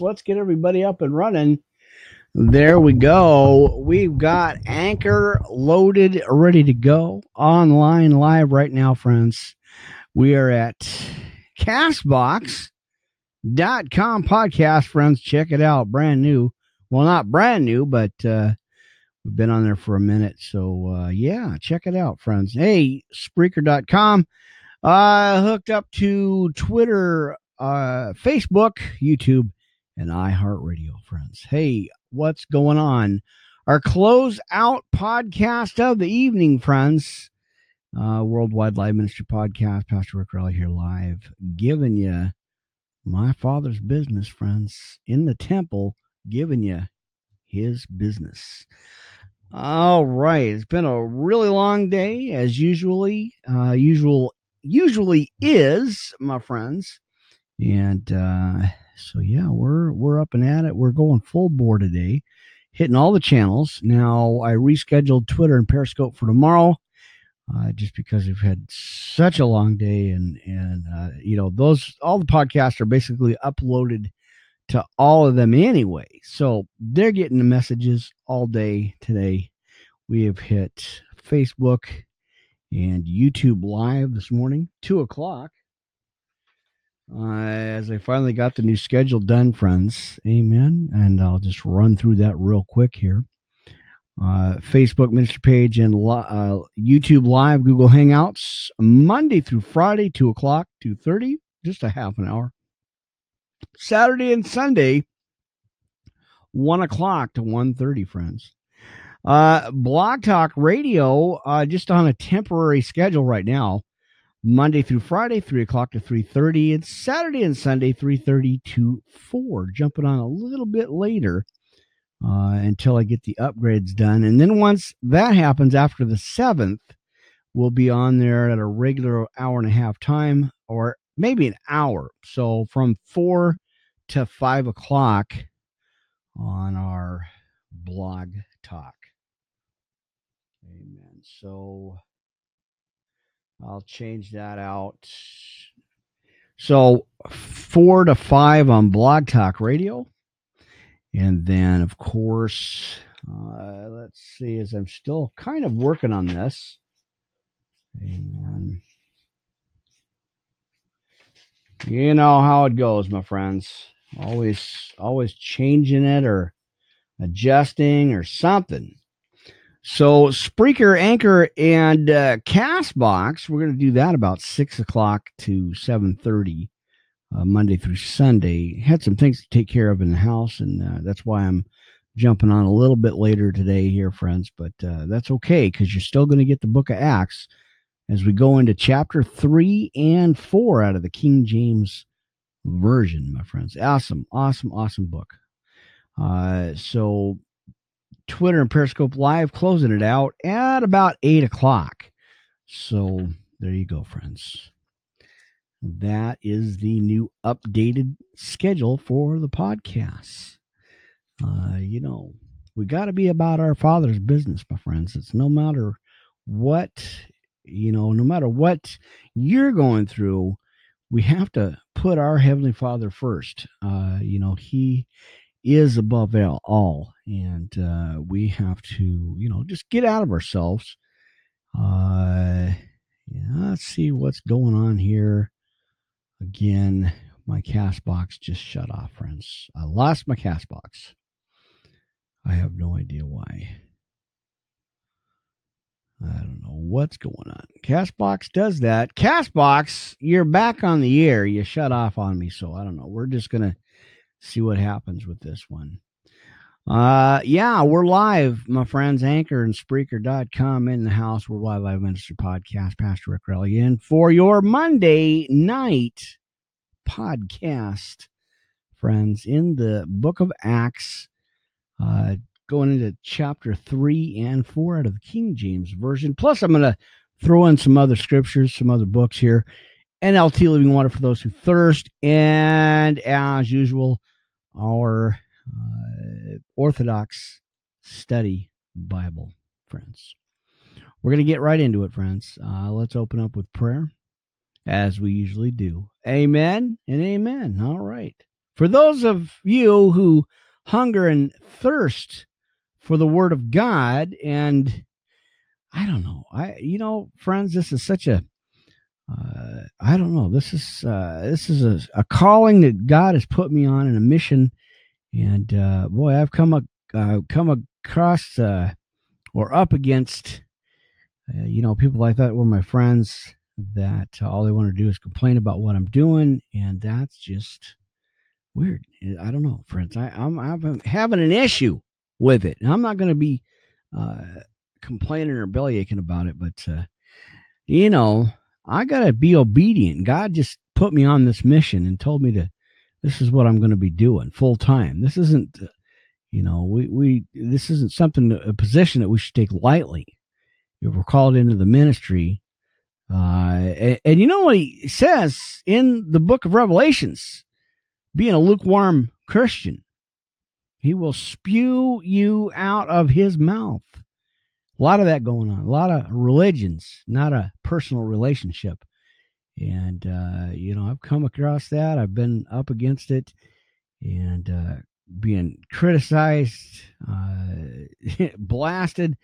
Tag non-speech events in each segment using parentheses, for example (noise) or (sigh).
let's get everybody up and running. There we go. We've got Anchor loaded, ready to go, online live right now, friends. We are at Castbox.com podcast, friends. Check it out. Brand new. Well, not brand new, but uh, we've been on there for a minute. So, uh, yeah, check it out, friends. Hey, Spreaker.com. Uh, hooked up to Twitter, uh, Facebook, YouTube, and iHeartRadio, friends. Hey, what's going on? Our close out podcast of the evening, friends. Uh, Worldwide Live Ministry Podcast. Pastor Rick Raleigh here live, giving you my father's business, friends, in the temple, giving you his business. All right, it's been a really long day, as usually, uh, usual usually is, my friends, and uh, so yeah, we're we're up and at it. We're going full bore today, hitting all the channels. Now I rescheduled Twitter and Periscope for tomorrow, uh, just because we've had such a long day, and and uh, you know those all the podcasts are basically uploaded to all of them anyway, so they're getting the messages all day today. We have hit Facebook and YouTube live this morning, two o'clock uh, as I finally got the new schedule done, friends. Amen. And I'll just run through that real quick here. Uh, Facebook ministry page and uh, YouTube live Google Hangouts Monday through Friday, two o'clock, two thirty, just a half an hour. Saturday and Sunday, one o'clock to one thirty, friends. Uh, Blog Talk Radio, uh, just on a temporary schedule right now. Monday through Friday, three o'clock to three thirty. and Saturday and Sunday, three thirty to four. Jumping on a little bit later uh, until I get the upgrades done, and then once that happens, after the seventh, we'll be on there at a regular hour and a half time, or maybe an hour. So from four to five o'clock on our blog talk. Amen. So I'll change that out. So four to five on Blog Talk Radio. And then, of course, uh, let's see, as I'm still kind of working on this. And you know how it goes, my friends. Always, always changing it or adjusting or something. So Spreaker, Anchor, and uh, Castbox, we're going to do that about six o'clock to seven thirty, uh, Monday through Sunday. Had some things to take care of in the house, and uh, that's why I'm jumping on a little bit later today here, friends. But uh, that's okay because you're still going to get the Book of Acts as we go into chapter three and four out of the King James version, my friends. Awesome, awesome, awesome book. Uh, so Twitter and Periscope Live closing it out at about eight o'clock. So there you go, friends. That is the new updated schedule for the podcast. Uh, you know, we got to be about our Father's business, my friends. It's no matter what, you know, no matter what you're going through, we have to put our Heavenly Father first. Uh, you know, He is above all and uh, we have to you know just get out of ourselves. Uh yeah, let's see what's going on here. Again my Castbox just shut off friends. I lost my Castbox. I have no idea why. I don't know what's going on. Castbox does that. Castbox you're back on the air. You shut off on me so i don't know. We're just gonna see what happens with this one. Uh, yeah, we're live, my friends. Anchor and Spreaker.com in the house. We're live, live ministry podcast. Pastor Rick Raleigh in for your Monday night podcast, friends. In the Book of Acts, uh, going into chapter three and four out of the King James version. Plus, I'm going to throw in some other scriptures, some other books here. NLT Living Water for those who thirst, and as usual our uh, Orthodox study Bible, friends. We're going to get right into it, friends. Uh, let's open up with prayer, as we usually do. Amen and amen. All right. For those of you who hunger and thirst for the word of God and I don't know. I you know, friends, this is such a uh, I don't know. This is uh, this is a, a, calling that God has put me on and a mission, and uh, boy, I've come a, uh, come across uh, or up against, uh, you know, people I thought were my friends that all they want to do is complain about what I'm doing, and that's just weird. I don't know, friends. I, I'm I'm having an issue with it, and I'm not going to be complaining or belly aching about it, but you know I got to be obedient. God just put me on this mission and told me to, this is what I'm going to be doing full time. This isn't, you know, we, we, this isn't something, a position that we should take lightly. If we're called into the ministry, uh, and, and you know what he says in the book of Revelations, being a lukewarm Christian, he will spew you out of his mouth. A lot of that going on. A lot of religions, not a personal relationship. And, uh, you know, I've come across that. I've been up against it and uh, being criticized, uh, (laughs) blasted.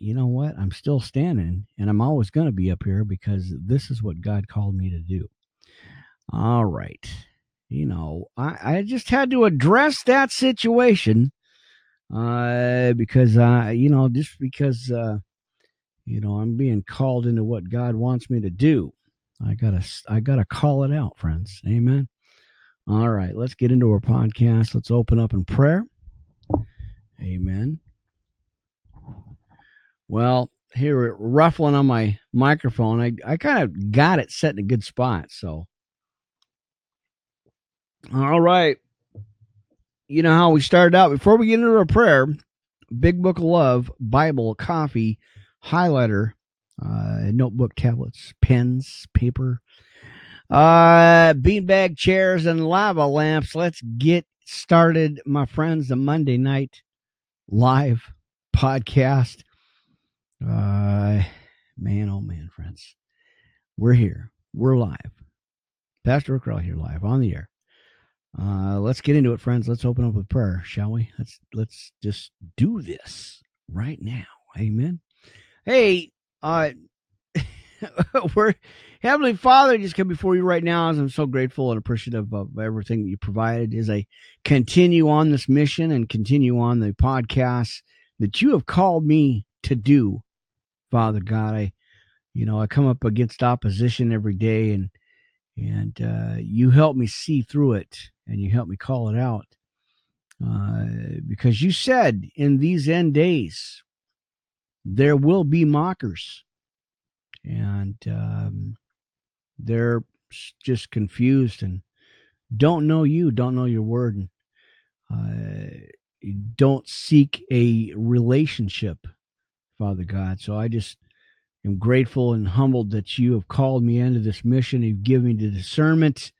You know what? I'm still standing and I'm always going to be up here because this is what God called me to do. All right. You know, I, I just had to address that situation uh, because I, you know, just because, uh, you know, I'm being called into what God wants me to do. I gotta, I gotta call it out, friends. Amen. All right, let's get into our podcast. Let's open up in prayer. Amen. Well, here ruffling on my microphone, I, I kind of got it set in a good spot. So, all right you know how we started out? Before we get into our prayer big book of love bible coffee highlighter uh, notebook tablets pens paper uh beanbag chairs and lava lamps. Let's get started my friends the monday night live podcast. Uh man oh man friends. We're here. We're live. Pastor Rick here live on the air uh, let's get into it, friends. Let's open up with prayer, shall we? Let's let's just do this right now. Amen. Hey, uh, (laughs) we're Heavenly Father, just come before you right now as I'm so grateful and appreciative of everything that you provided as I continue on this mission and continue on the podcast that you have called me to do, Father God. I, you know, I come up against opposition every day and and uh, you help me see through it and you help me call it out uh, because you said in these end days there will be mockers and um, they're just confused and don't know you don't know your word and uh, don't seek a relationship father god. So i just am grateful and humbled that you have called me into this mission. You've given me the discernment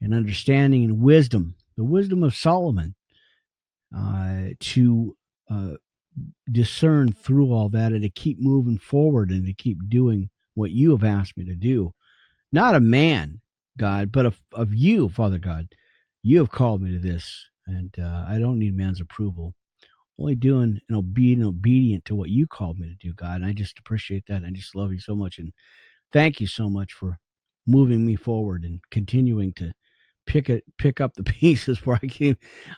and understanding and wisdom, the wisdom of Solomon, uh, to uh, discern through all that and to keep moving forward and to keep doing what you have asked me to do. Not a man, God, but of, of you, Father God. You have called me to this, and uh, I don't need man's approval only doing and being obedient to what you called me to do, God. And I just appreciate that. I just love you so much. And thank you so much for moving me forward and continuing to pick it pick up the (laughs) pieces where I came.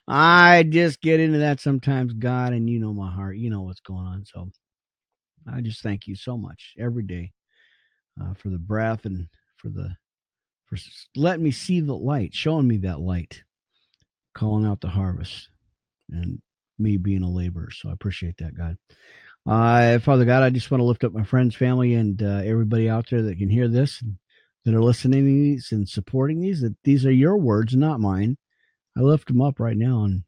I just get into that sometimes, God, and you know my heart. You know what's going on. So I just thank you so much every day uh, for the breath and for the for letting me see the light, showing me that light, calling out the harvest. And me being a laborer. So I appreciate that, God. Uh, Father God, I just want to lift up my friends, family, and uh, everybody out there that can hear this, that are listening to these and supporting these. That these are your words, not mine. I lift them up right now and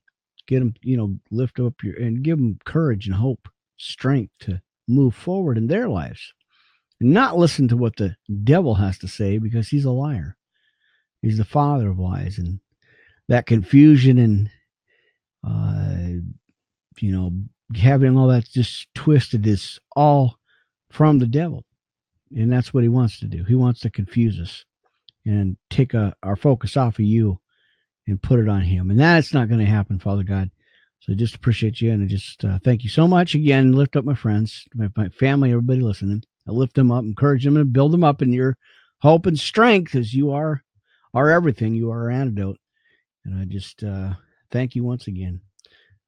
get them, you know, lift up your and give them courage and hope, strength to move forward in their lives, and not listen to what the devil has to say because he's a liar. He's the father of lies, and that confusion and uh, you know, having all that just twisted is all from the devil. And that's what he wants to do. He wants to confuse us and take a, our focus off of you and put it on Him. And that's not going to happen, Father God. So just appreciate you and I just uh, thank you so much again. Lift up my friends, my, my family, everybody listening. I lift them up, encourage them, and build them up in your hope and strength as you are are everything. You are our antidote. And I just uh, thank you once again.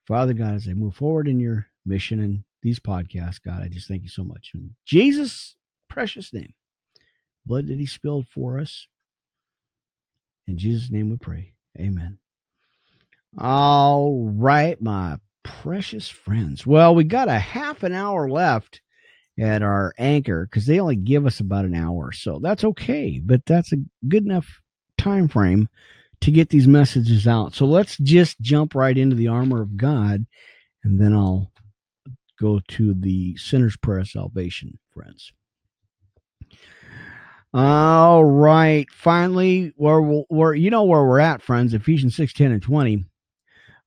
Father God, as I move forward in your mission and these podcasts, God, I just thank you so much. In Jesus' precious name, blood that he spilled for us. In Jesus' name we pray. Amen. All right, my precious friends. Well, we got a half an hour left at our anchor because they only give us about an hour. So that's okay, but that's a good enough time frame to get these messages out. So let's just jump right into the armor of God, and then I'll go to the sinner's prayer of salvation, friends. All right. Finally, where we're, you know where we're at, friends. Ephesians 6, 10, and 20.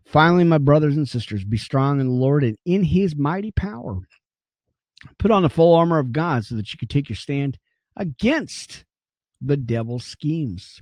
Finally, my brothers and sisters, be strong in the Lord and in his mighty power. Put on the full armor of God so that you can take your stand against the devil's schemes.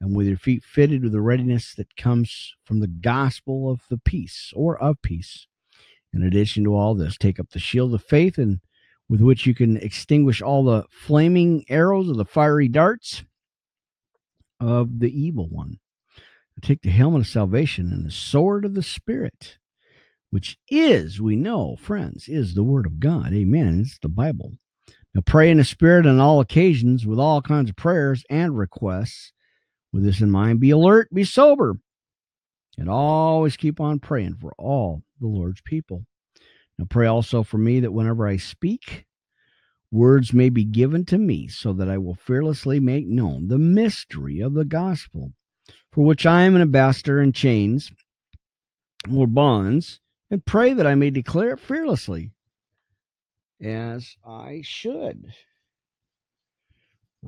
and with your feet fitted with the readiness that comes from the gospel of the peace or of peace. In addition to all this, take up the shield of faith and with which you can extinguish all the flaming arrows of the fiery darts of the evil one. Take the helmet of salvation and the sword of the Spirit, which is, we know, friends, is the word of God. Amen. It's the Bible. Now pray in the Spirit on all occasions with all kinds of prayers and requests with this in mind, be alert, be sober, and always keep on praying for all the Lord's people. Now, pray also for me that whenever I speak, words may be given to me so that I will fearlessly make known the mystery of the gospel, for which I am an ambassador in chains or bonds, and pray that I may declare it fearlessly as I should.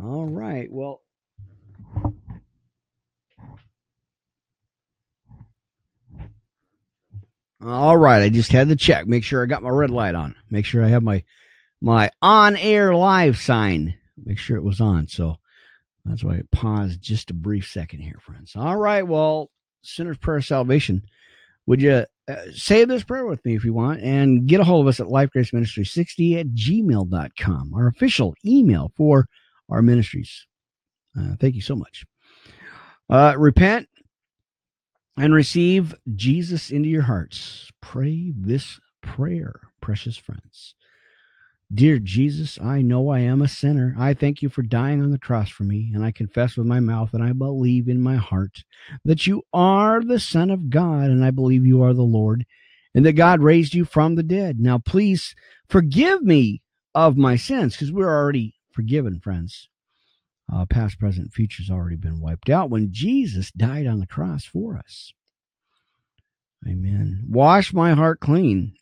All right. Well, All right, I just had to check, make sure I got my red light on, make sure I have my my on air live sign, make sure it was on. So that's why I paused just a brief second here, friends. All right, well, sinner's prayer salvation. Would you uh, say this prayer with me if you want and get a hold of us at lifegrace ministry 60 at gmail.com, our official email for our ministries. Uh, thank you so much. Uh, repent and receive Jesus into your hearts. Pray this prayer, precious friends. Dear Jesus, I know I am a sinner. I thank you for dying on the cross for me, and I confess with my mouth and I believe in my heart that you are the Son of God, and I believe you are the Lord, and that God raised you from the dead. Now, please forgive me of my sins, because we're already forgiven, friends. Uh, past, present, future's already been wiped out when Jesus died on the cross for us. Amen. Wash my heart clean.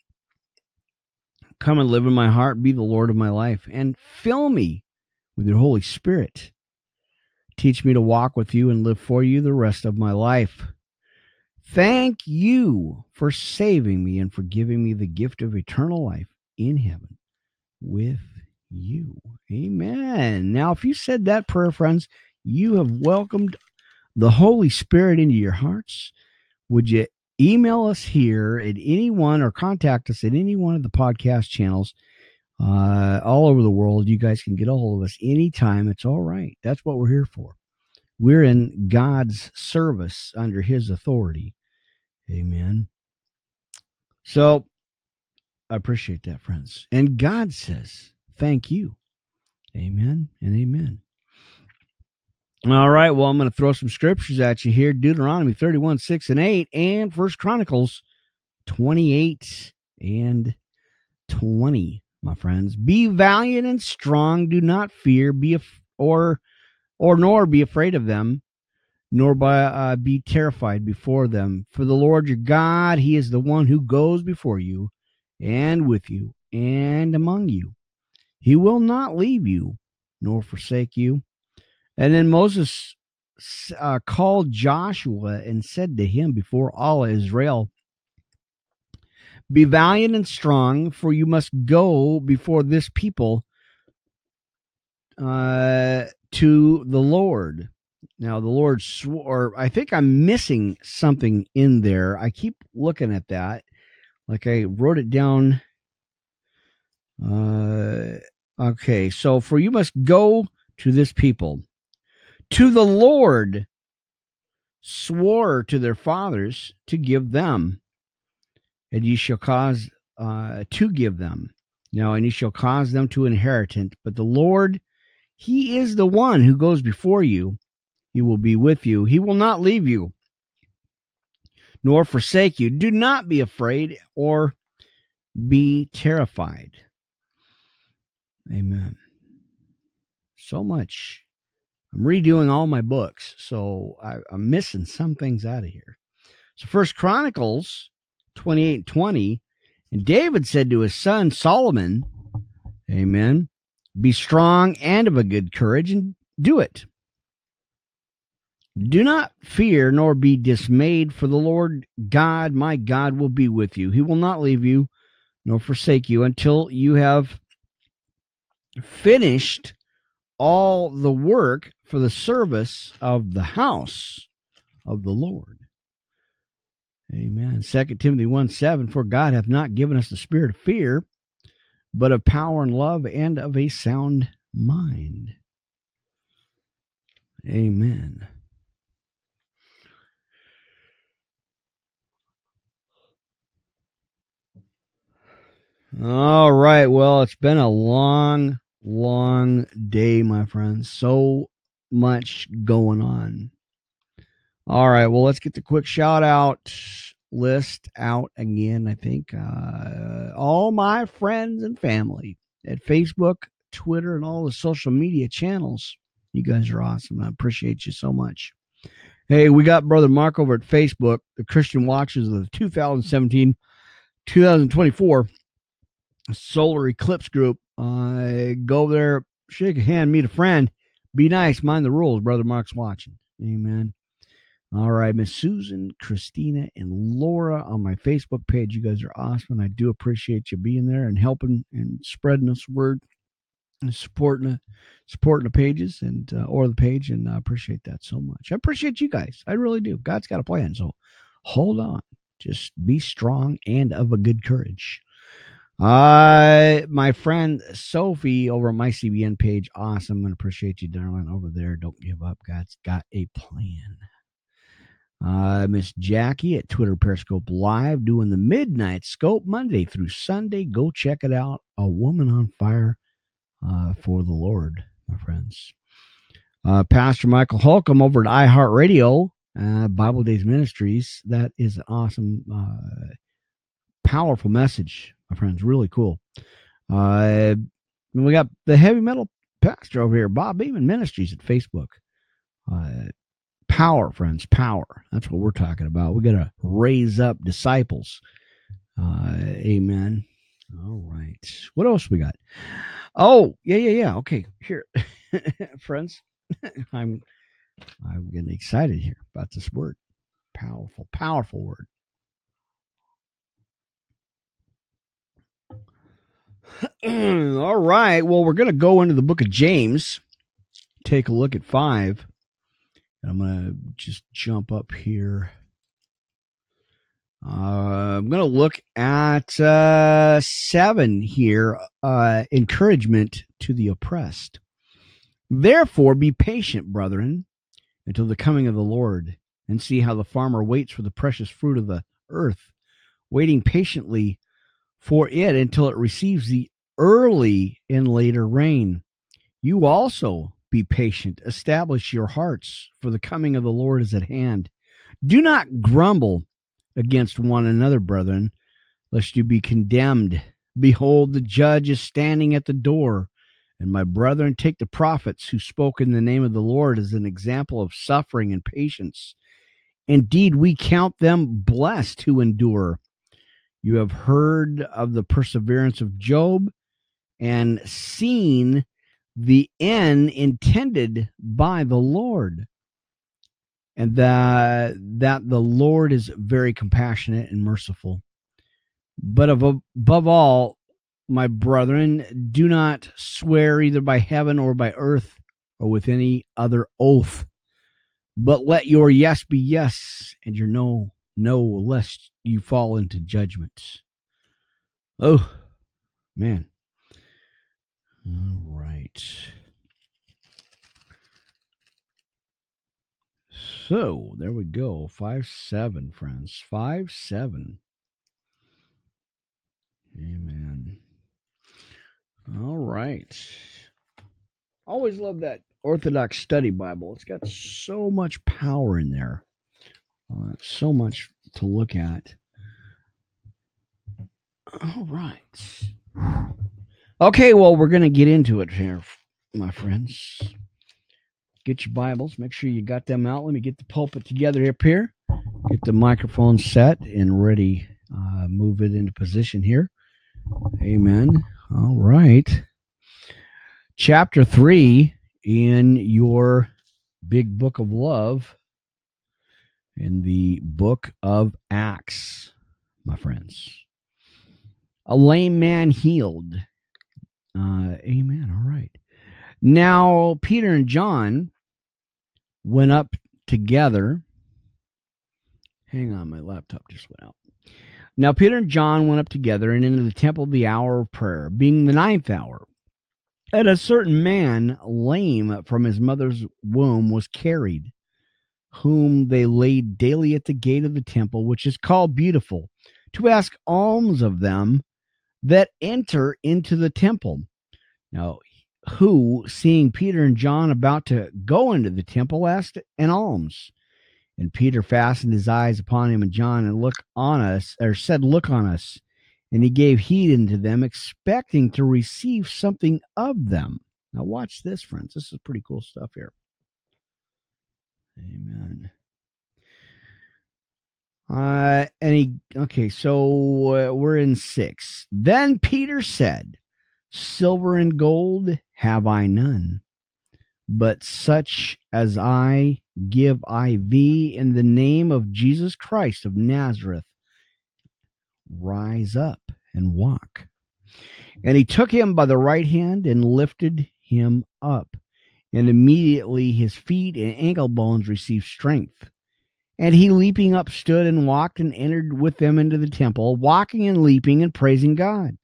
Come and live in my heart, be the Lord of my life, and fill me with your Holy Spirit. Teach me to walk with you and live for you the rest of my life. Thank you for saving me and for giving me the gift of eternal life in heaven with you. Amen. Now, if you said that prayer, friends, you have welcomed the Holy Spirit into your hearts. Would you email us here at any one or contact us at any one of the podcast channels uh, all over the world? You guys can get a hold of us anytime. It's all right. That's what we're here for. We're in God's service under His authority. Amen. So I appreciate that, friends. And God says, thank you. Amen and amen. All right. Well, I'm going to throw some scriptures at you here Deuteronomy 31, 6 and 8, and First Chronicles 28 and 20, my friends. Be valiant and strong. Do not fear, be af- or or nor be afraid of them. nor by uh, be terrified before them. For the Lord your God, He is the one who goes before you, and with you, and among you. He will not leave you, nor forsake you. And then Moses uh, called Joshua and said to him before all Israel, Be valiant and strong, for you must go before this people uh, to the Lord. Now, the Lord swore, I think I'm missing something in there. I keep looking at that. Like I wrote it down. Uh, okay, so for you must go to this people to the Lord swore to their fathers to give them, and ye shall cause uh, to give them. Now, and ye shall cause them to inherit it. But the Lord, He is the one who goes before you. He will be with you. He will not leave you, nor forsake you. Do not be afraid or be terrified. Amen. So much I'm redoing all my books, so I, am missing some things out of here. So First Chronicles 28 20, and David said to his son Solomon, Amen, be strong and of a good courage, and do it. Do not fear nor be dismayed, for the Lord God, my God, will be with you. He will not leave you nor forsake you until you have finished all the work for the service of the house of the Lord. Amen. 2 Timothy 1 7 For God hath not given us the spirit of fear, but of power and love and of a sound mind. Amen. All right. Well, it's been a long long day, my friends. So much going on. All right, well, let's get the quick shout out list out again. I think uh, all my friends and family at Facebook, Twitter, and all the social media channels. You guys are awesome. I appreciate you so much. Hey, we got Brother Mark over at Facebook, the Christian Watchers of the 2017 2024 Solar Eclipse Group. Uh, go there, shake a hand, meet a friend. Be nice, mind the rules. Brother Mark's watching. Amen. All right, Miss Susan, Christina, and Laura on my Facebook page. You guys are awesome. and I do appreciate you being there and helping and spreading this word and supporting the supporting the pages and uh, or the page. And I appreciate that so much. I appreciate you guys. I really do. God's got a plan. So hold on. Just be strong and of a good courage. Uh, my friend Sophie over my CBN page. Awesome. and appreciate you, darling, over there. Don't give up. God's got a plan. Uh, Miss Jackie at Twitter Periscope Live doing the Midnight Scope Monday through Sunday. Go check it out. A woman on fire uh, for the Lord, my friends. Uh, Pastor Michael Holcomb over at iHeartRadio, uh, Bible Days Ministries. That is an awesome, uh, powerful message my friends. Really cool. Uh, we got the heavy metal pastor over here, Bob Beeman Ministries at Facebook. Uh, power, friends, power. That's what we're talking about. We got to raise up disciples. Uh, amen. All right. What else we got? Oh, yeah, yeah, yeah. Okay, here, (laughs) friends. (laughs) I'm I'm getting excited here about this word. Powerful, powerful word. (clears throat) All right. Well, we're going to go into the book of James, take a look at five. I'm going to just jump up here. Uh, I'm going to look at uh, seven here uh, encouragement to the oppressed. Therefore, be patient, brethren, until the coming of the Lord, and see how the farmer waits for the precious fruit of the earth, waiting patiently for it until it receives the early and later rain. You also be patient, establish your hearts, for the coming of the Lord is at hand. Do not grumble against one another, brethren, lest you be condemned. Behold, the judge is standing at the door. And my brethren, take the prophets who spoke in the name of the Lord as an example of suffering and patience. Indeed, we count them blessed who endure. You have heard of the perseverance of Job and seen the end intended by the Lord. And that, that the Lord is very compassionate and merciful. But above all, my brethren, do not swear either by heaven or by earth or with any other oath, but let your yes be yes and your no, no, lest you fall into judgment. Oh, man. All right. So there we go. Five seven, friends. Five seven. Amen. All right. Always love that Orthodox Study Bible. It's got so much power in there. Uh, so much to look at. All right. Okay, well, we're going to get into it here, my friends. Get your Bibles. Make sure you got them out. Let me get the pulpit together up here. Get the microphone set and ready. Uh, move it into position here. Amen. All right. Chapter three in your big book of love, in the book of Acts, my friends. A lame man healed. Uh, amen. All right. Now, Peter and John went up together. Hang on, my laptop just went out. Now Peter and John went up together and into the temple the hour of prayer, being the ninth hour. And a certain man, lame from his mother's womb, was carried, whom they laid daily at the gate of the temple, which is called Beautiful, to ask alms of them that enter into the temple. Now, who, seeing Peter and John about to go into the temple, asked an alms. And Peter fastened his eyes upon him and John and looked on us, or said, Look on us. And he gave heed unto them, expecting to receive something of them. Now, watch this, friends. This is pretty cool stuff here. Uh, and he, okay, so uh, we're in six. Then Peter said, Silver and gold have I none, but such as I give I thee in the name of Jesus Christ of Nazareth. Rise up and walk. And he took him by the right hand and lifted him up. And immediately his feet and ankle bones received strength. And he leaping up stood and walked and entered with them into the temple, walking and leaping and praising God.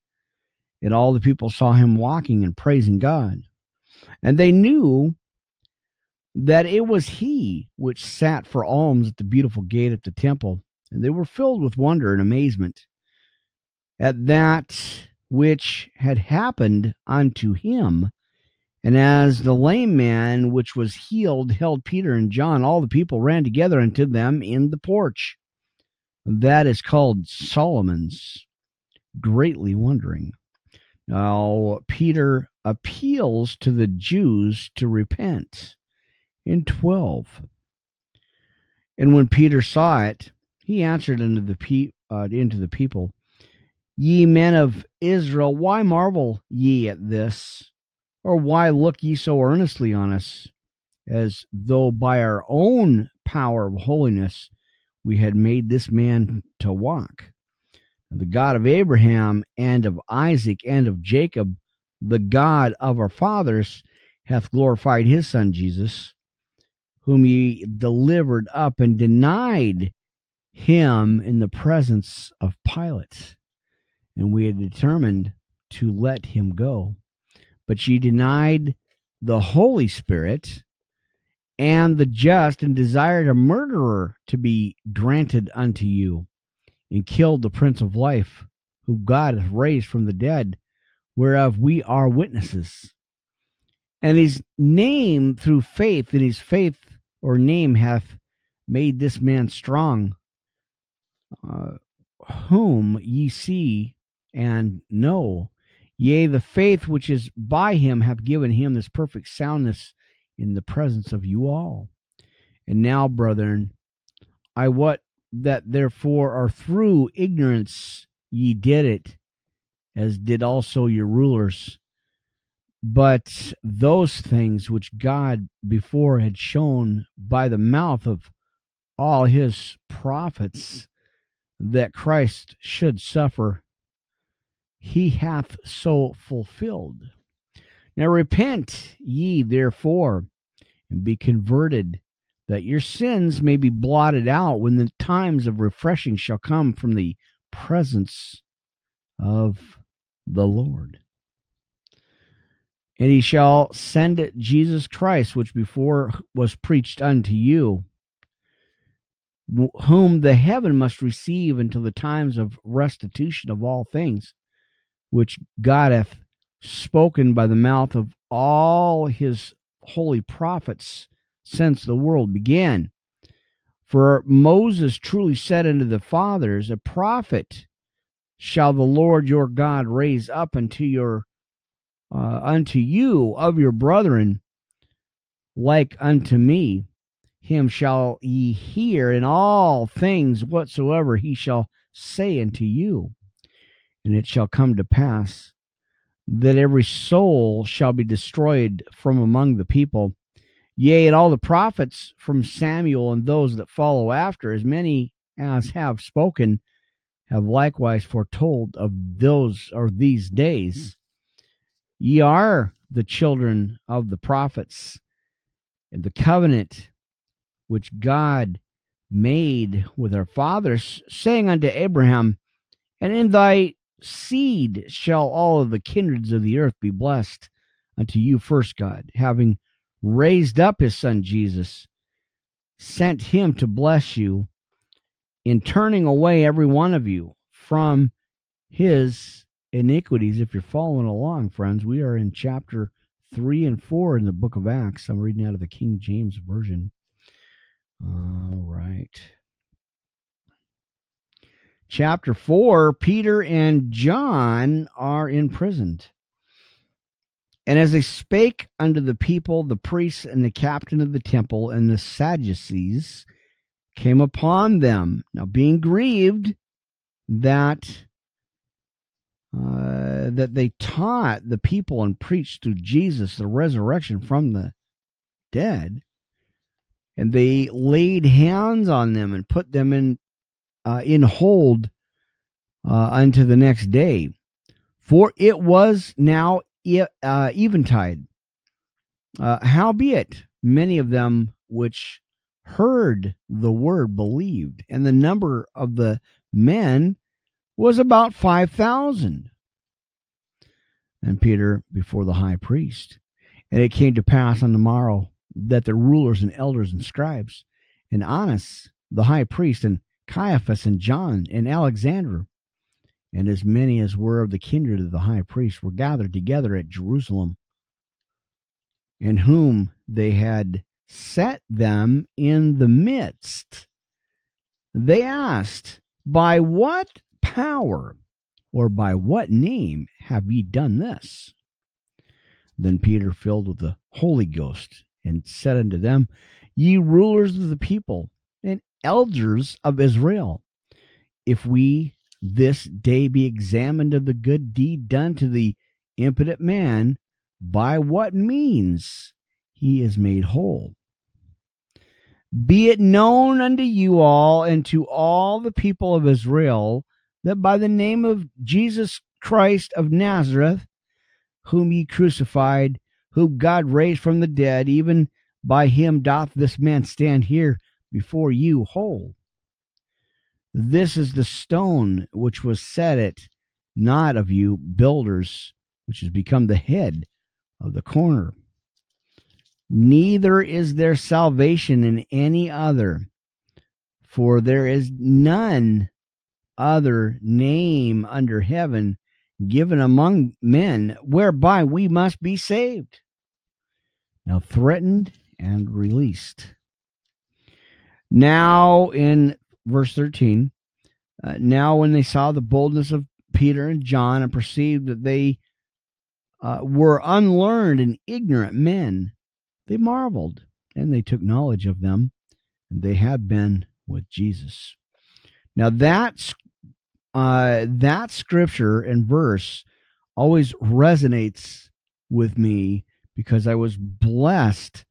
And all the people saw him walking and praising God. And they knew that it was he which sat for alms at the beautiful gate at the temple. And they were filled with wonder and amazement at that which had happened unto him. And as the lame man which was healed held Peter and John, all the people ran together unto them in the porch. That is called Solomon's, greatly wondering. Now, Peter appeals to the Jews to repent in 12. And when Peter saw it, he answered unto the, pe- uh, into the people, Ye men of Israel, why marvel ye at this? Or why look ye so earnestly on us, as though by our own power of holiness we had made this man to walk? The God of Abraham and of Isaac and of Jacob, the God of our fathers, hath glorified his son Jesus whom ye delivered up and denied him in the presence of Pilate. And we had determined to let him go. But ye denied the Holy Spirit and the just, and desired a murderer to be granted unto you, and killed the Prince of Life, who God hath raised from the dead, whereof we are witnesses. And his name through faith, and his faith or name hath made this man strong, uh, whom ye see and know, Yea, the faith which is by him hath given him this perfect soundness in the presence of you all. And now, brethren, I wot that therefore are through ignorance ye did it, as did also your rulers. But those things which God before had shown by the mouth of all his prophets that Christ should suffer, he hath so fulfilled. Now repent ye therefore and be converted, that your sins may be blotted out when the times of refreshing shall come from the presence of the Lord. And he shall send Jesus Christ, which before was preached unto you, whom the heaven must receive until the times of restitution of all things, which God hath spoken by the mouth of all his holy prophets since the world began. For Moses truly said unto the fathers, A prophet shall the Lord your God raise up unto your uh, unto you of your brethren, like unto me. Him shall ye hear in all things whatsoever he shall say unto you. And it shall come to pass that every soul shall be destroyed from among the people. Yea, and all the prophets from Samuel and those that follow after, as many as have spoken, have likewise foretold of those or these days. Hmm. Ye are the children of the prophets, and the covenant which God made with our fathers, saying unto Abraham, And in thy seed shall all of the kindreds of the earth be blessed unto you first, God, having raised up his son Jesus, sent him to bless you in turning away every one of you from his iniquities. If you're following along, friends, we are in chapter 3 and 4 in the book of Acts. I'm reading out of the King James Version. All right. Chapter 4 Peter and John are imprisoned. And as they spake unto the people, the priests and the captain of the temple and the Sadducees came upon them. Now, being grieved that uh, that they taught the people and preached through Jesus the resurrection from the dead, and they laid hands on them and put them in uh, in hold uh, unto the next day, for it was now uh, eventide. Uh, howbeit, many of them which heard the word believed, and the number of the men was about 5,000. And Peter before the high priest. And it came to pass on the morrow that the rulers and elders and scribes and Annas, the high priest, and Caiaphas and John and Alexander, and as many as were of the kindred of the high priest were gathered together at Jerusalem, and whom they had set them in the midst. They asked, By what power or by what name have ye done this? Then Peter, filled with the Holy Ghost, and said unto them, Ye rulers of the people elders of Israel, if we this day be examined of the good deed done to the impotent man, by what means he is made whole. Be it known unto you all and to all the people of Israel that by the name of Jesus Christ of Nazareth, whom ye crucified, whom God raised from the dead, even by him doth this man stand here before you whole. This is the stone which was set at not of you builders, which has become the head of the corner. Neither is there salvation in any other, for there is none other name under heaven given among men whereby we must be saved. Now, threatened and released. Now, in verse 13, uh, now when they saw the boldness of Peter and John and perceived that they uh, were unlearned and ignorant men, they marveled and they took knowledge of them, and they had been with Jesus. Now that's uh, that scripture and verse always resonates with me because I was blessed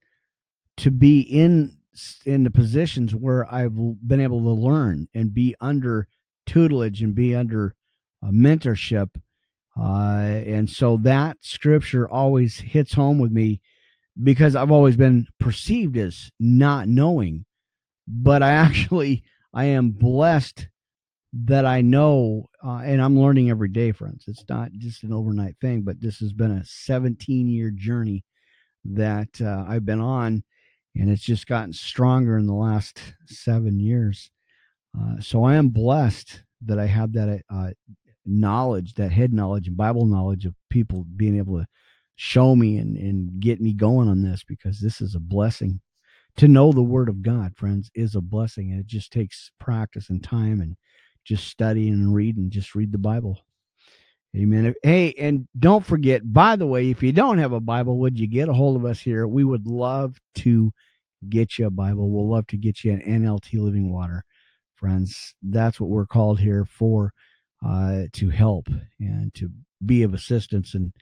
to be in in the positions where I've been able to learn and be under tutelage and be under uh, mentorship. Uh, and so that scripture always hits home with me because I've always been perceived as not knowing, but I (laughs) actually I am blessed that I know, uh, and I'm learning every day, friends. It's not just an overnight thing, but this has been a 17 year journey that uh, I've been on, and it's just gotten stronger in the last seven years. Uh, so I am blessed that I have that uh, knowledge, that head knowledge and Bible knowledge of people being able to show me and, and get me going on this because this is a blessing. To know the Word of God, friends, is a blessing, and it just takes practice and time and just studying and reading. Just read the Bible. Amen. Hey, and don't forget, by the way, if you don't have a Bible, would you get a hold of us here? We would love to get you a Bible. We'll love to get you an NLT Living Water, friends. That's what we're called here for, uh, to help and to be of assistance and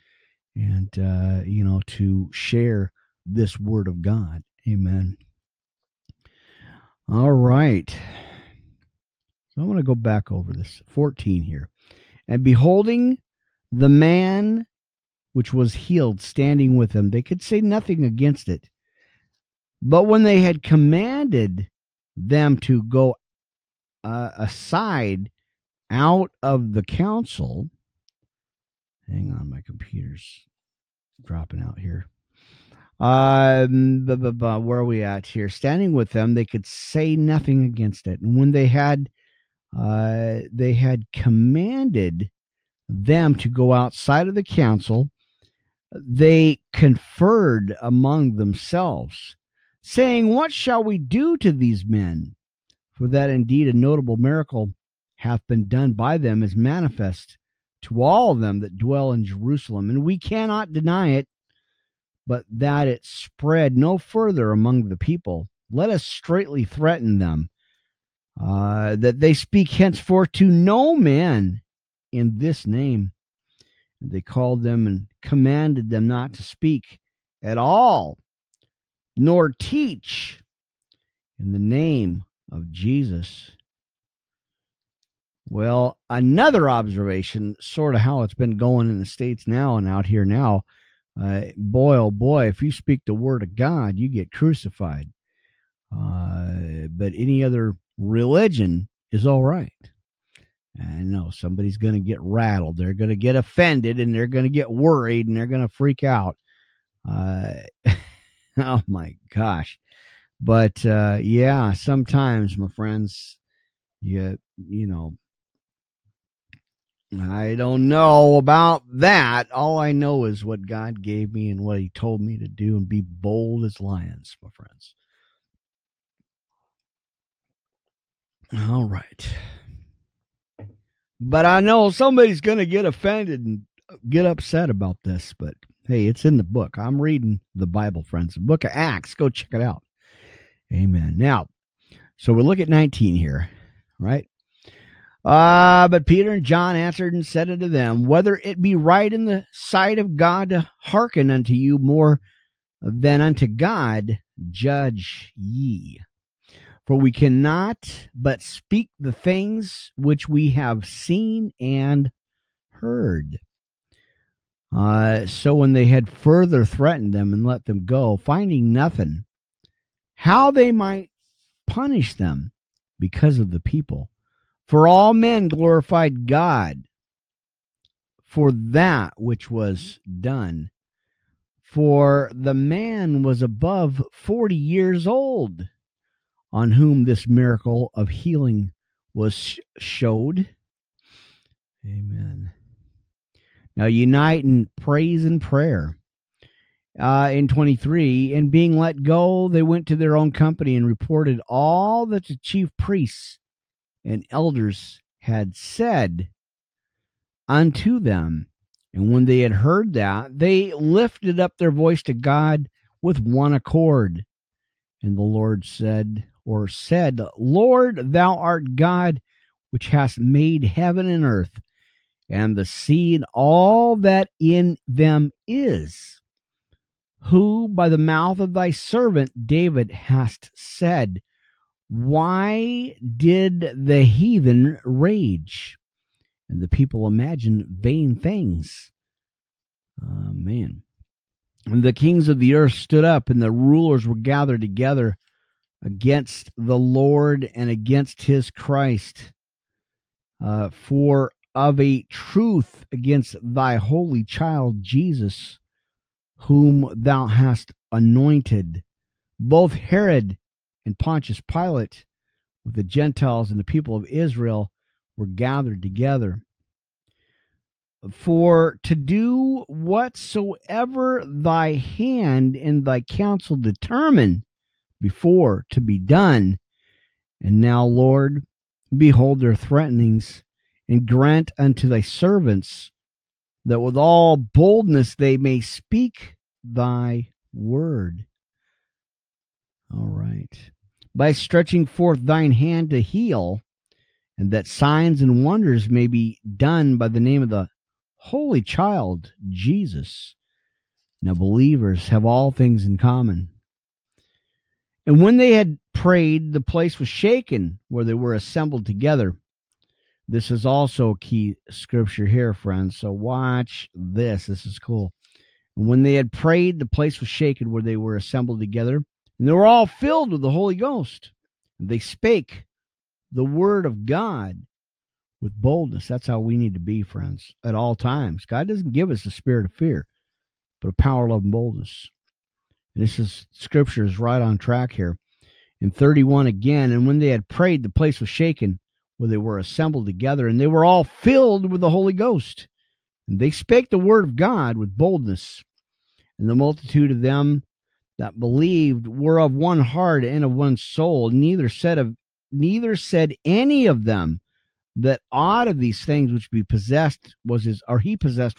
and uh, you know to share this Word of God. Amen. All right. So I want to go back over this 14 here. And beholding the man which was healed standing with them, they could say nothing against it. But when they had commanded them to go uh, aside out of the council, hang on, my computer's dropping out here. Um, where are we at here? Standing with them, they could say nothing against it. And when they had uh, they had commanded them to go outside of the council. They conferred among themselves, saying, What shall we do to these men? For that indeed a notable miracle hath been done by them is manifest to all of them that dwell in Jerusalem. And we cannot deny it, but that it spread no further among the people. Let us straightly threaten them uh, that they speak henceforth to no man in this name. And they called them and commanded them not to speak at all, nor teach in the name of Jesus. Well, another observation, sort of how it's been going in the States now and out here now. Uh, boy, oh boy, if you speak the word of God, you get crucified. Uh, but any other religion is all right. I know somebody's going to get rattled. They're going to get offended and they're going to get worried and they're going to freak out. Uh, (laughs) (laughs) oh my gosh. But uh, yeah, sometimes, my friends, you, you know, I don't know about that. All I know is what God gave me and what He told me to do and be bold as lions, my friends. All right. But I know somebody's going to get offended and get upset about this, but hey, it's in the book. I'm reading the Bible, friends. The book of Acts. Go check it out. Amen. Now, so we look at 19 here, right? Uh, but Peter and John answered and said unto them, Whether it be right in the sight of God to hearken unto you more than unto God, judge ye. For we cannot but speak the things which we have seen and heard. Uh, so when they had further threatened them and let them go, finding nothing, how they might punish them because of the people. For all men glorified God for that which was done. For the man was above 40 years old on whom this miracle of healing was showed. Amen. Now, unite in praise and prayer. Uh, in 23, and being let go, they went to their own company and reported all that the chief priests and elders had said unto them. And when they had heard that, they lifted up their voice to God with one accord. And the Lord said, or said, Lord, thou art God, which hast made heaven and earth, and the sea and all that in them is, who by the mouth of thy servant David hast said, Why did the heathen rage? And the people imagine vain things. Oh, man. And the kings of the earth stood up, and the rulers were gathered together against the Lord and against his Christ. Uh, for of a truth against thy holy child Jesus, whom thou hast anointed, both Herod and Pontius Pilate, with the Gentiles and the people of Israel, were gathered together. For to do whatsoever thy hand and thy counsel determine before to be done. And now, Lord, behold their threatenings, and grant unto thy servants that with all boldness they may speak thy word. All right. By stretching forth thine hand to heal, and that signs and wonders may be done by the name of the Holy Child, Jesus. Now, believers have all things in common. And when they had prayed, the place was shaken where they were assembled together. This is also key scripture here, friends. So watch this. This is cool. And when they had prayed, the place was shaken where they were assembled together, and they were all filled with the Holy Ghost. They spake the word of God with boldness. That's how we need to be, friends, at all times. God doesn't give us a spirit of fear, but a power, love, and boldness. And this is scripture is right on track here. In 31 again, and when they had prayed, the place was shaken where they were assembled together, and they were all filled with the Holy Ghost. And they spake the word of God with boldness. And the multitude of them that believed were of one heart and of one soul. Neither said of neither said any of them that aught of these things which be possessed was his or he possessed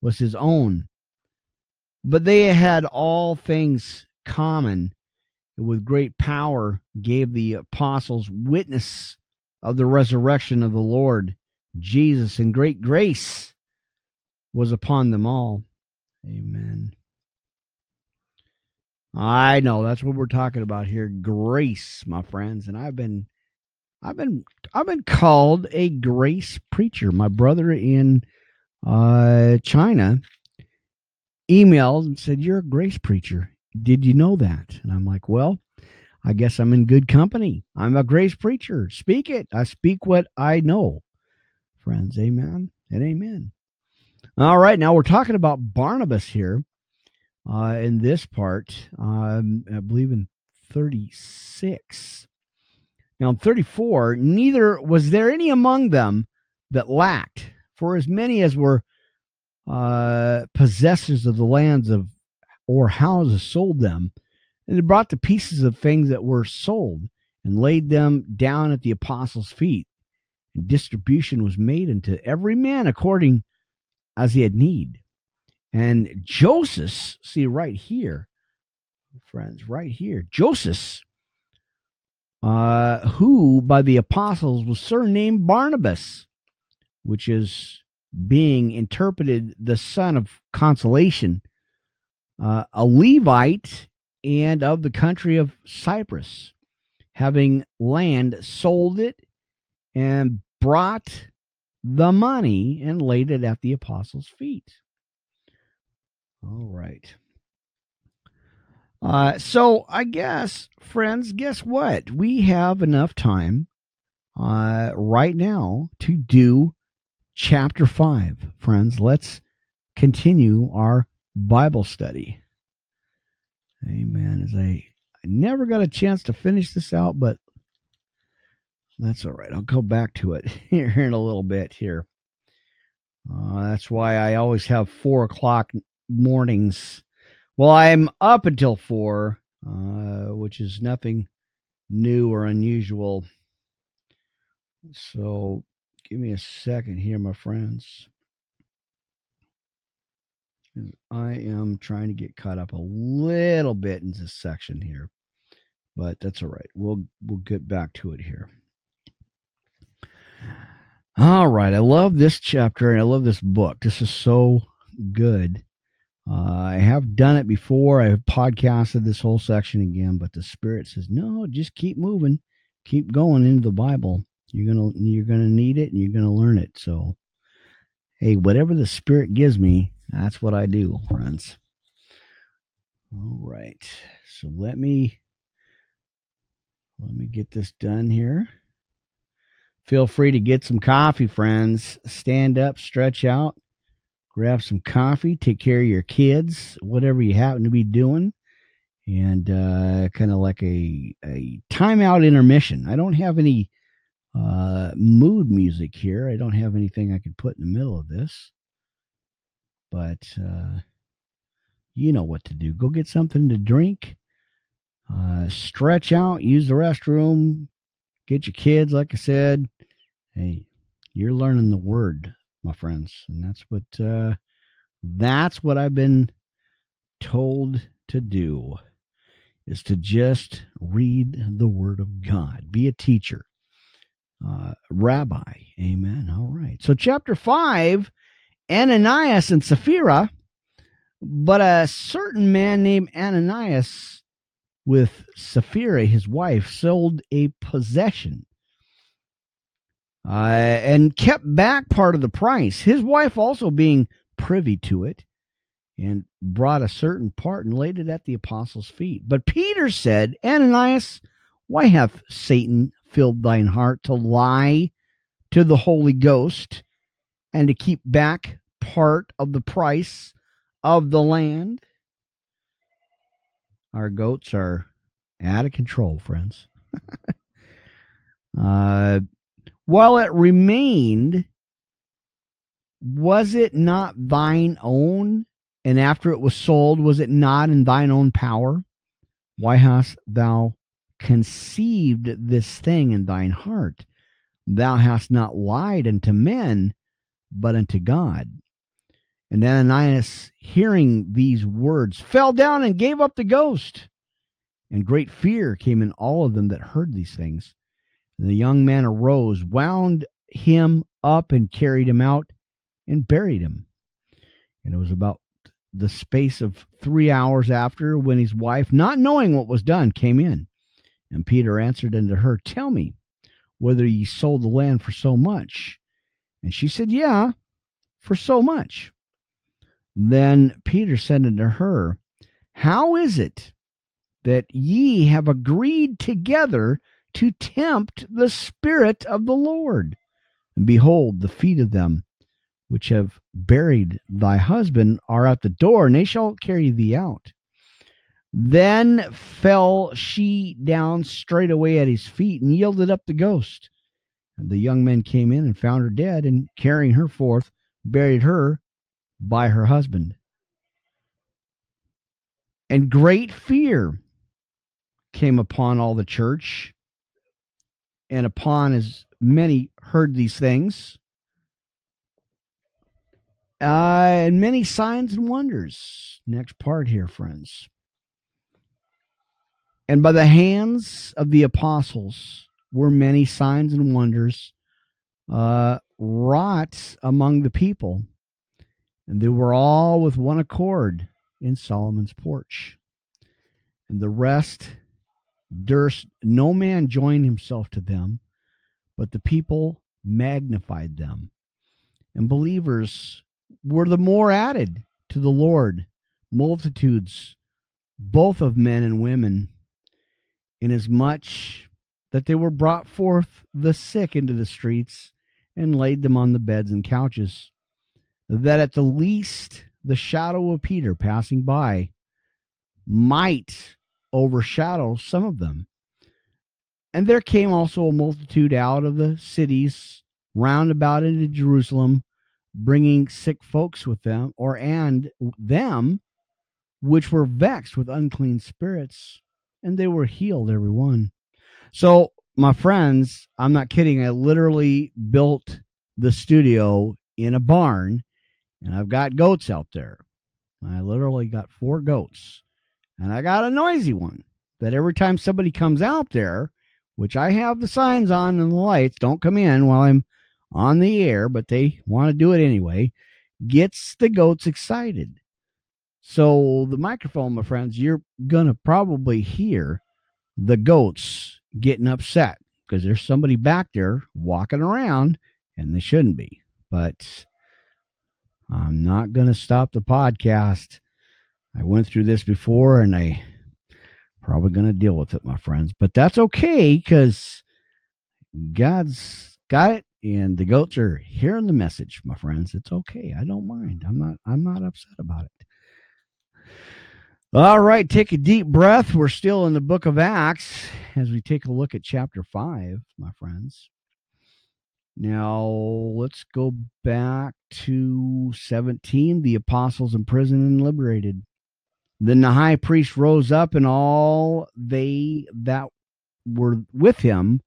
was his own. But they had all things common. And with great power gave the apostles witness of the resurrection of the Lord Jesus, and great grace was upon them all. Amen. I know that's what we're talking about here. Grace, my friends. And I've been I've been I've been called a grace preacher. My brother in uh China emailed and said, You're a grace preacher. Did you know that? And I'm like, Well, I guess I'm in good company. I'm a grace preacher. Speak it. I speak what I know. Friends, amen and amen. All right, now we're talking about Barnabas here uh, in this part, um, I believe in 36. Now, in 34, neither was there any among them that lacked, for as many as were uh, possessors of the lands of or houses sold them, and they brought the pieces of things that were sold and laid them down at the apostles' feet. And distribution was made unto every man according as he had need. And Joseph, see right here, friends, right here, Joseph, uh, who by the apostles was surnamed Barnabas, which is being interpreted the son of consolation, uh, a Levite and of the country of Cyprus, having land, sold it and brought the money and laid it at the apostles' feet. All right. Uh, so I guess, friends, guess what? We have enough time uh, right now to do chapter five, friends. Let's continue our Bible study. Amen. As I, I never got a chance to finish this out, but that's all right. I'll go back to it (laughs) here in a little bit here. Uh, that's why I always have four o'clock mornings. Well, I'm up until four, uh, which is nothing new or unusual. So give me a second here, my friends. I am trying to get caught up a little bit in this section here, but that's all right. We'll we'll get back to it here. All right, I love this chapter and I love this book. This is so good. Uh, I have done it before. I have podcasted this whole section again, but the Spirit says, "No, just keep moving, keep going into the Bible. You're gonna you're gonna need it, and you're gonna learn it." So, hey, whatever the Spirit gives me, that's what I do, friends. All right, so let me let me get this done here. Feel free to get some coffee, friends. Stand up, stretch out grab some coffee, take care of your kids, whatever you happen to be doing, and uh, kind of like a a timeout intermission. I don't have any uh, mood music here. I don't have anything I could put in the middle of this, but uh, you know what to do. Go get something to drink, uh, stretch out, use the restroom, get your kids. Like I said, hey, you're learning the word my friends, and that's what uh, that's what I've been told to do is to just read the Word of God, be a teacher, uh, rabbi. Amen. All right. So, chapter five, Ananias and Sapphira, but a certain man named Ananias with Sapphira, his wife, sold a possession uh, and kept back part of the price. His wife also being privy to it and brought a certain part and laid it at the apostles' feet. But Peter said, Ananias, why hath Satan filled thine heart to lie to the Holy Ghost and to keep back part of the price of the land? Our goats are out of control, friends. (laughs) uh, while it remained, was it not thine own? And after it was sold, was it not in thine own power? Why hast thou conceived this thing in thine heart? Thou hast not lied unto men, but unto God. And Ananias, hearing these words, fell down and gave up the ghost. And great fear came in all of them that heard these things. And the young man arose, wound him up, and carried him out and buried him. And it was about the space of three hours after when his wife, not knowing what was done, came in. And Peter answered unto her, Tell me whether ye sold the land for so much. And she said, Yeah, for so much. Then Peter said unto her, How is it that ye have agreed together to tempt the Spirit of the Lord. And behold, the feet of them which have buried thy husband are at the door, and they shall carry thee out. Then fell she down straightway at his feet and yielded up the ghost. The young men came in and found her dead, and carrying her forth, buried her by her husband. And great fear came upon all the church and upon as many heard these things, uh, and many signs and wonders. Next part here, friends. And by the hands of the apostles were many signs and wonders uh, wrought among the people. And they were all with one accord in Solomon's porch. And the rest durst no man join himself to them, but the people magnified them. And believers were the more added to the Lord, multitudes, both of men and women, inasmuch that they were brought forth the sick into the streets and laid them on the beds and couches, that at the least the shadow of Peter passing by might overshadow some of them. And there came also a multitude out of the cities round about into Jerusalem, bringing sick folks with them, or and them which were vexed with unclean spirits, and they were healed, every one. So, my friends, I'm not kidding. I literally built the studio in a barn, and I've got goats out there. I literally got four goats, and I got a noisy one that every time somebody comes out there, which I have the signs on and the lights, don't come in while I'm on the air, but they want to do it anyway, gets the goats excited. So the microphone, my friends, you're gonna probably hear the goats getting upset because there's somebody back there walking around and they shouldn't be. But I'm not gonna stop the podcast. I went through this before and I probably gonna deal with it, my friends. But that's okay because God's got it and the goats are hearing the message, my friends. It's okay. I don't mind. I'm not I'm not upset about it. All right, take a deep breath. We're still in the book of Acts as we take a look at chapter 5, my friends. Now, let's go back to 17. The apostles imprisoned and liberated. Then the high priest rose up, and all they that were with him,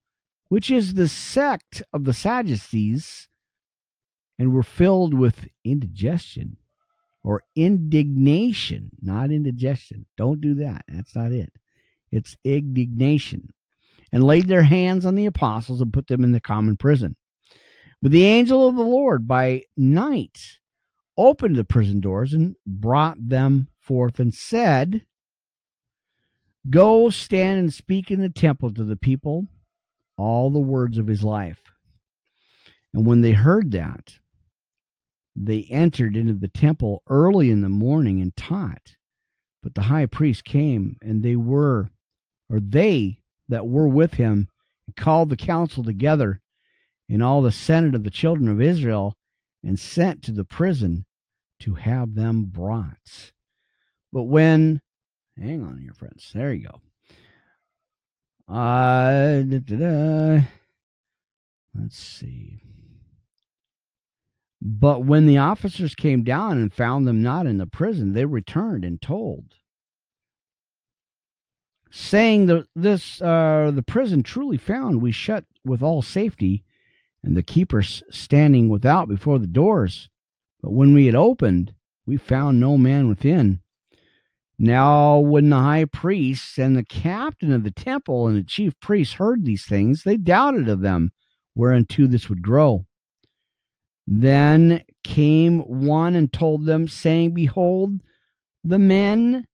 which is the sect of the Sadducees, and were filled with indigestion or indignation, not indigestion. Don't do that. That's not it. It's indignation. And laid their hands on the apostles and put them in the common prison. But the angel of the Lord by night opened the prison doors and brought them forth and said, Go stand and speak in the temple to the people all the words of his life. And when they heard that, they entered into the temple early in the morning and taught. But the high priest came, and they were, or they that were with him, called the council together and all the senate of the children of Israel, and sent to the prison to have them brought. But when, hang on here, friends, there you go. Uh, da, da, da. Let's see. But when the officers came down and found them not in the prison, they returned and told, saying that this uh, the prison truly found we shut with all safety, and the keepers standing without before the doors. But when we had opened, we found no man within. Now, when the high priests and the captain of the temple and the chief priests heard these things, they doubted of them whereunto this would grow. Then came one and told them, saying, Behold, the men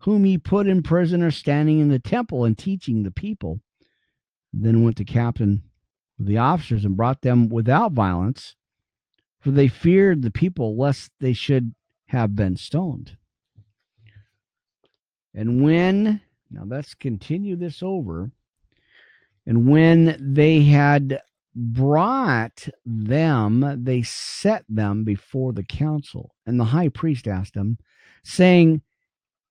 whom he put in prison are standing in the temple and teaching the people. Then went the captain with the officers and brought them without violence, for they feared the people lest they should have been stoned. And when, now let's continue this over. And when they had brought them, they set them before the council. And the high priest asked them, saying,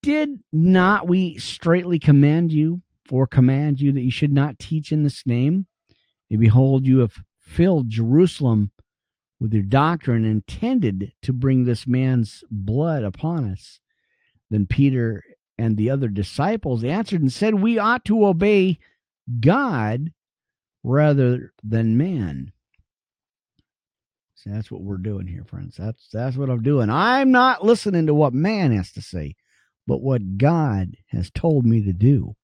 Did not we straightly command you or command you that you should not teach in this name? And behold, you have filled Jerusalem with your doctrine, intended to bring this man's blood upon us. Then Peter and the other disciples answered and said, We ought to obey God rather than man. See, that's what we're doing here, friends. That's that's what I'm doing. I'm not listening to what man has to say, but what God has told me to do.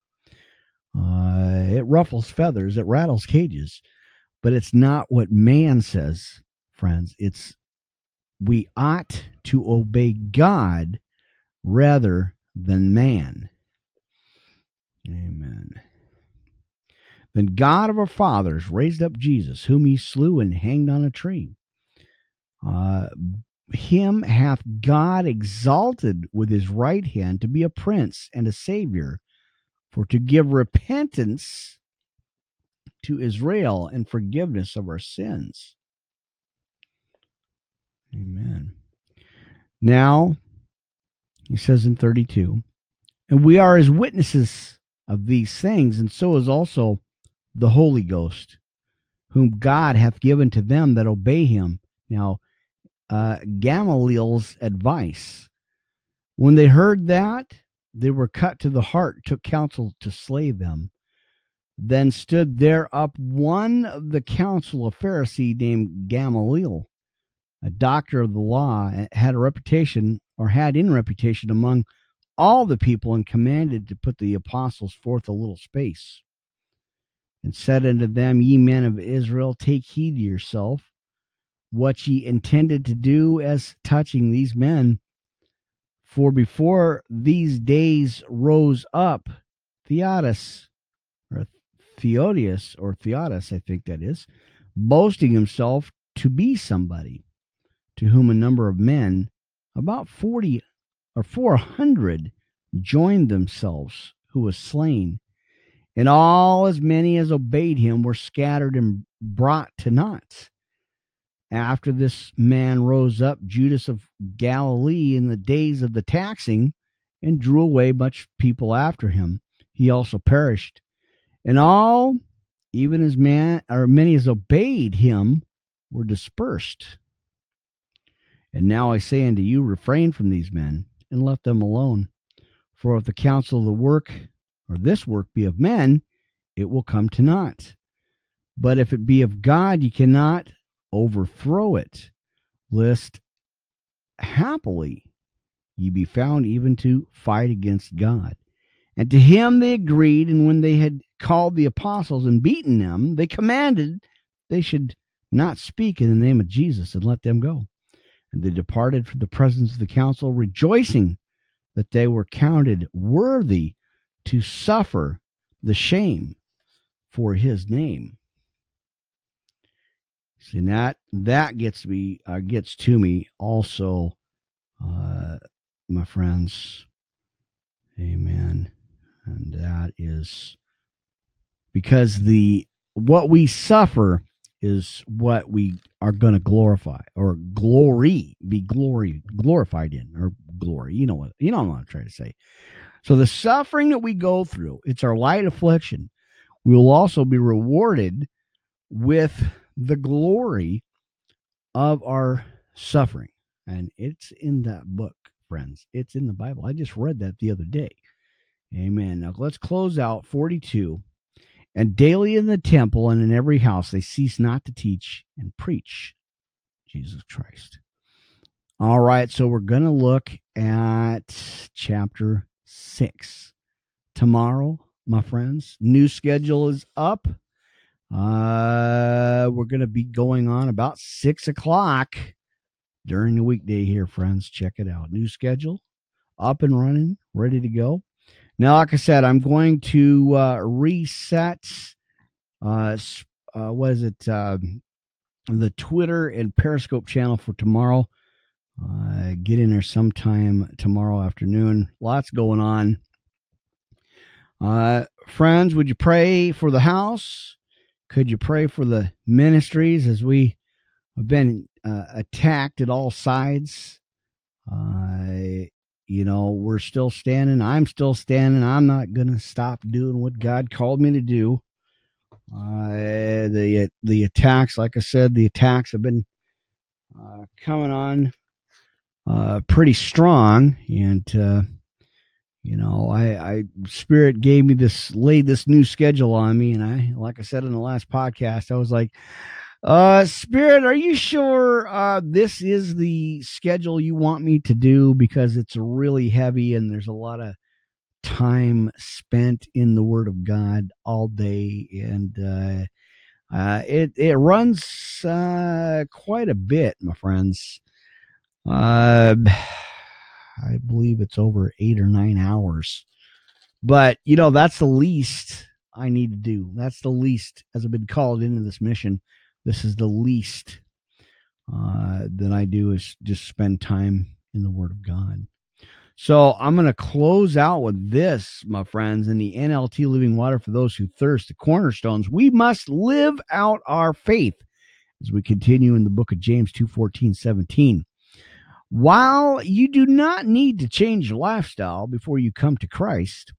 Uh, it ruffles feathers, it rattles cages, but it's not what man says, friends. It's we ought to obey God rather than man. Amen. Then God of our fathers raised up Jesus, whom he slew and hanged on a tree. Uh, him hath God exalted with his right hand to be a prince and a savior, for to give repentance to Israel and forgiveness of our sins. Amen. Now, he says in 32, and we are as witnesses of these things, and so is also the Holy Ghost, whom God hath given to them that obey him. Now, uh, Gamaliel's advice. When they heard that, they were cut to the heart, took counsel to slay them. Then stood there up one of the council, a Pharisee named Gamaliel, a doctor of the law, had a reputation or had in reputation among all the people and commanded to put the apostles forth a little space and said unto them, Ye men of Israel, take heed to yourself what ye intended to do as touching these men. For before these days rose up Theodos, or Theodius, or Theodos, I think that is, boasting himself to be somebody, to whom a number of men, about 40 or 400, joined themselves, who was slain. And all as many as obeyed him were scattered and brought to naught. After this man rose up, Judas of Galilee, in the days of the taxing, and drew away much people after him. He also perished. And all, even as man or many as obeyed him, were dispersed. And now I say unto you, refrain from these men, and let them alone. For if the counsel of the work or this work be of men, it will come to naught. But if it be of God, ye cannot overthrow it, lest happily ye be found even to fight against God. And to him they agreed, and when they had called the apostles and beaten them, they commanded they should not speak in the name of Jesus and let them go. And they departed from the presence of the council, rejoicing that they were counted worthy to suffer the shame for his name. See that that gets me uh, gets to me also, uh, my friends. Amen. And that is because the what we suffer is what we are going to glorify or glory be glory glorified in or glory you know what you know what i'm trying to say so the suffering that we go through it's our light affliction we will also be rewarded with the glory of our suffering. And it's in that book, friends. It's in the Bible. I just read that the other day. Amen. Now let's close out 42. And daily in the temple and in every house they cease not to teach and preach Jesus Christ. All right, so we're going to look at chapter 6 tomorrow, my friends. New schedule is up. Uh, we're going to be going on about six o'clock during the weekday here, friends. Check it out. New schedule up and running, ready to go. Now, like I said, I'm going to uh, reset. Uh, uh, what is it? Uh, the Twitter and Periscope channel for tomorrow. Uh, get in there sometime tomorrow afternoon. Lots going on. Uh, friends, would you pray for the house? Could you pray for the ministries as we have been uh, attacked at all sides? Uh, you know, we're still standing. I'm still standing. I'm not going to stop doing what God called me to do. Uh, the the attacks, like I said, the attacks have been uh, coming on uh, pretty strong, and uh, you know i i spirit gave me this laid this new schedule on me. And i like i said in the last podcast i was like uh spirit are you sure uh this is the schedule you want me to do? Because it's really heavy and there's a lot of time spent in the word of god all day. And uh uh, it it runs uh, quite a bit, my friends. Uh, I believe it's over eight or nine hours. But, you know, that's the least I need to do. That's the least, as I've been called into this mission, this is the least uh, that I do is just spend time in the Word of God. So I'm going to close out with this, my friends, in the NLT Living Water for those who thirst, the cornerstones. We must live out our faith as we continue in the book of James 2 14, 17. While you do not need to change your lifestyle before you come to Christ,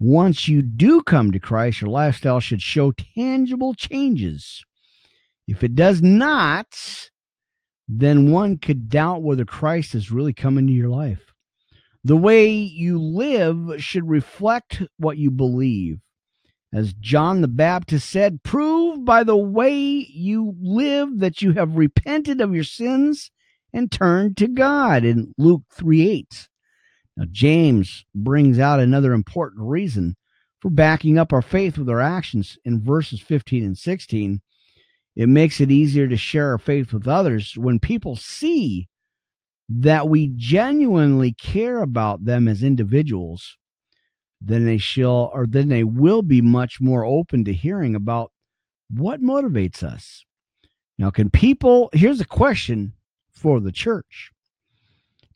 once you do come to Christ, your lifestyle should show tangible changes. If it does not, then one could doubt whether Christ has really come into your life. The way you live should reflect what you believe. As John the Baptist said, prove by the way you live that you have repented of your sins and turn to God in Luke 3 8. Now, James brings out another important reason for backing up our faith with our actions in verses 15 and 16. It makes it easier to share our faith with others when people see that we genuinely care about them as individuals then they shall or then they will be much more open to hearing about what motivates us now can people here's a question for the church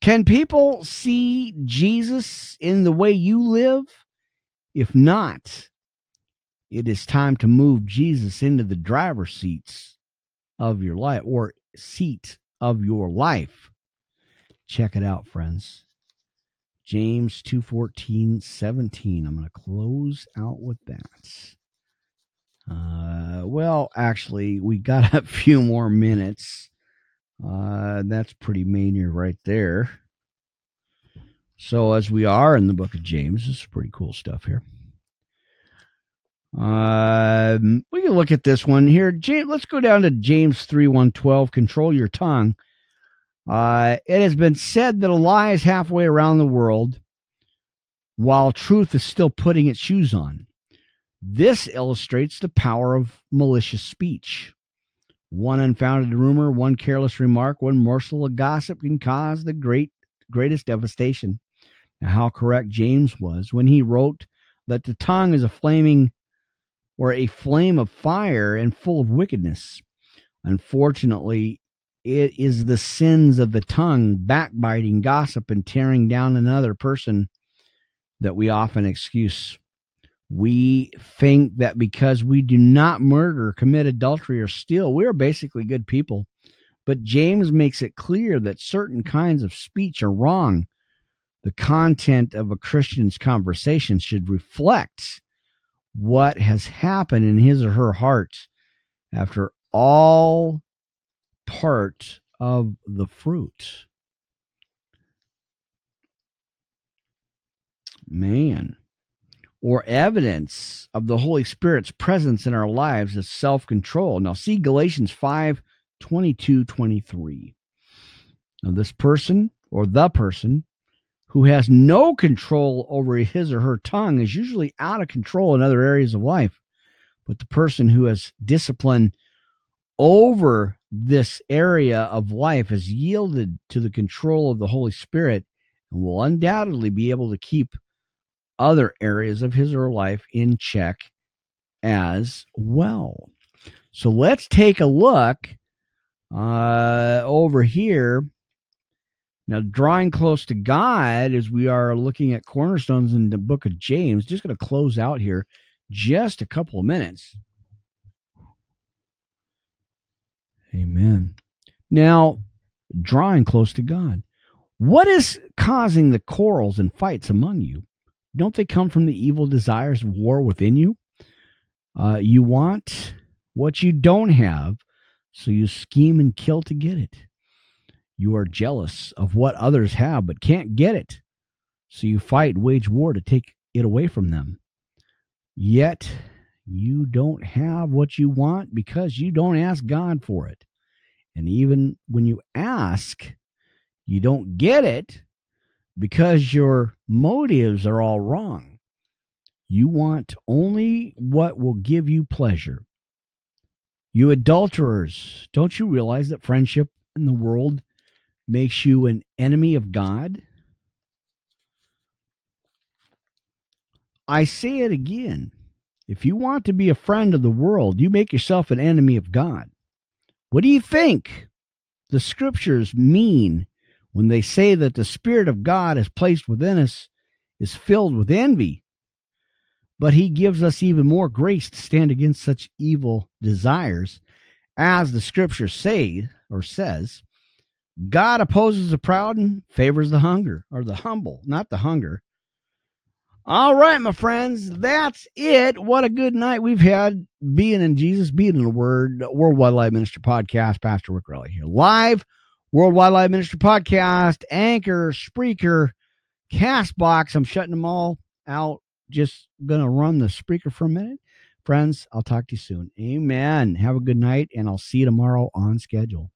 can people see jesus in the way you live if not it is time to move jesus into the driver's seats of your life or seat of your life check it out friends James 2:14 17. I'm going to close out with that. Uh, well, actually, we got (laughs) a few more minutes. Uh, that's pretty mania right there. So, as we are in the book of James, this is pretty cool stuff here. Um, we can look at this one here. James, let's go down to James 3 112. Control your tongue uh, it has been said that a lie is halfway around the world while truth is still putting its shoes on. This illustrates the power of malicious speech. One unfounded rumor, one careless remark, one morsel of gossip can cause the great greatest devastation. Now, how correct James was when he wrote that the tongue is a flaming or a flame of fire and full of wickedness. Unfortunately, it is the sins of the tongue, backbiting, gossip, and tearing down another person that we often excuse. We think that because we do not murder, commit adultery, or steal, we are basically good people. But James makes it clear that certain kinds of speech are wrong. The content of a Christian's conversation should reflect what has happened in his or her heart after all part of the fruit. Man. Or evidence of the Holy Spirit's presence in our lives is self control. Now, see Galatians 5 22 23. Now, this person or the person who has no control over his or her tongue is usually out of control in other areas of life. But the person who has discipline over this area of life has yielded to the control of the Holy Spirit and will undoubtedly be able to keep other areas of his or her life in check as well. So let's take a look uh, over here. Now, drawing close to God as we are looking at cornerstones in the book of James, just going to close out here just a couple of minutes. Amen. Now, drawing close to God. What is causing the quarrels and fights among you? Don't they come from the evil desires of war within you? Uh, you want what you don't have, so you scheme and kill to get it. You are jealous of what others have, but can't get it, so you fight, wage war to take it away from them. Yet you don't have what you want because you don't ask God for it. And even when you ask, you don't get it because your motives are all wrong. You want only what will give you pleasure. You adulterers, don't you realize that friendship in the world makes you an enemy of God? I say it again if you want to be a friend of the world, you make yourself an enemy of God. What do you think the scriptures mean when they say that the Spirit of God is placed within us is filled with envy? But he gives us even more grace to stand against such evil desires, as the scripture say or says. God opposes the proud and favors the hunger or the humble, not the hunger. All right, my friends, that's it. What a good night we've had being in Jesus, being in the Word, Worldwide Live Minister Podcast. Pastor Rick Riley here, live Worldwide Wildlife Ministry Podcast, Anchor, Spreaker, Castbox. I'm shutting them all out. Just gonna run the Spreaker for a minute, friends. I'll talk to you soon. Amen. Have a good night, and I'll see you tomorrow on schedule.